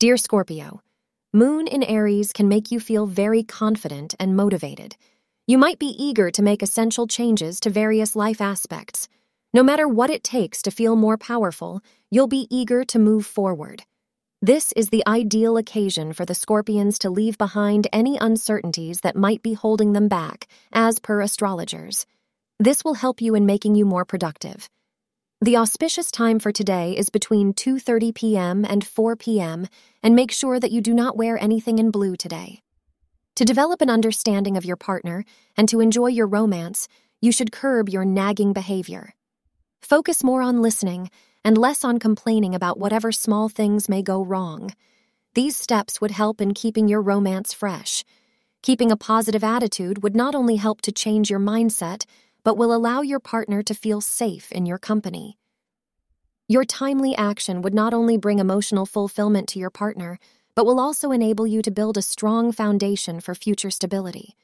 Dear Scorpio, Moon in Aries can make you feel very confident and motivated. You might be eager to make essential changes to various life aspects. No matter what it takes to feel more powerful, you'll be eager to move forward. This is the ideal occasion for the Scorpions to leave behind any uncertainties that might be holding them back, as per astrologers. This will help you in making you more productive. The auspicious time for today is between 2:30 p.m. and 4 p.m. and make sure that you do not wear anything in blue today. To develop an understanding of your partner and to enjoy your romance, you should curb your nagging behavior. Focus more on listening and less on complaining about whatever small things may go wrong. These steps would help in keeping your romance fresh. Keeping a positive attitude would not only help to change your mindset, but will allow your partner to feel safe in your company. Your timely action would not only bring emotional fulfillment to your partner, but will also enable you to build a strong foundation for future stability.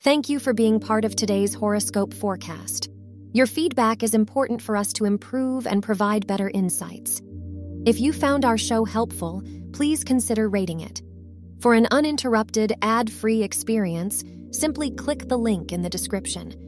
Thank you for being part of today's horoscope forecast. Your feedback is important for us to improve and provide better insights. If you found our show helpful, please consider rating it. For an uninterrupted, ad free experience, simply click the link in the description.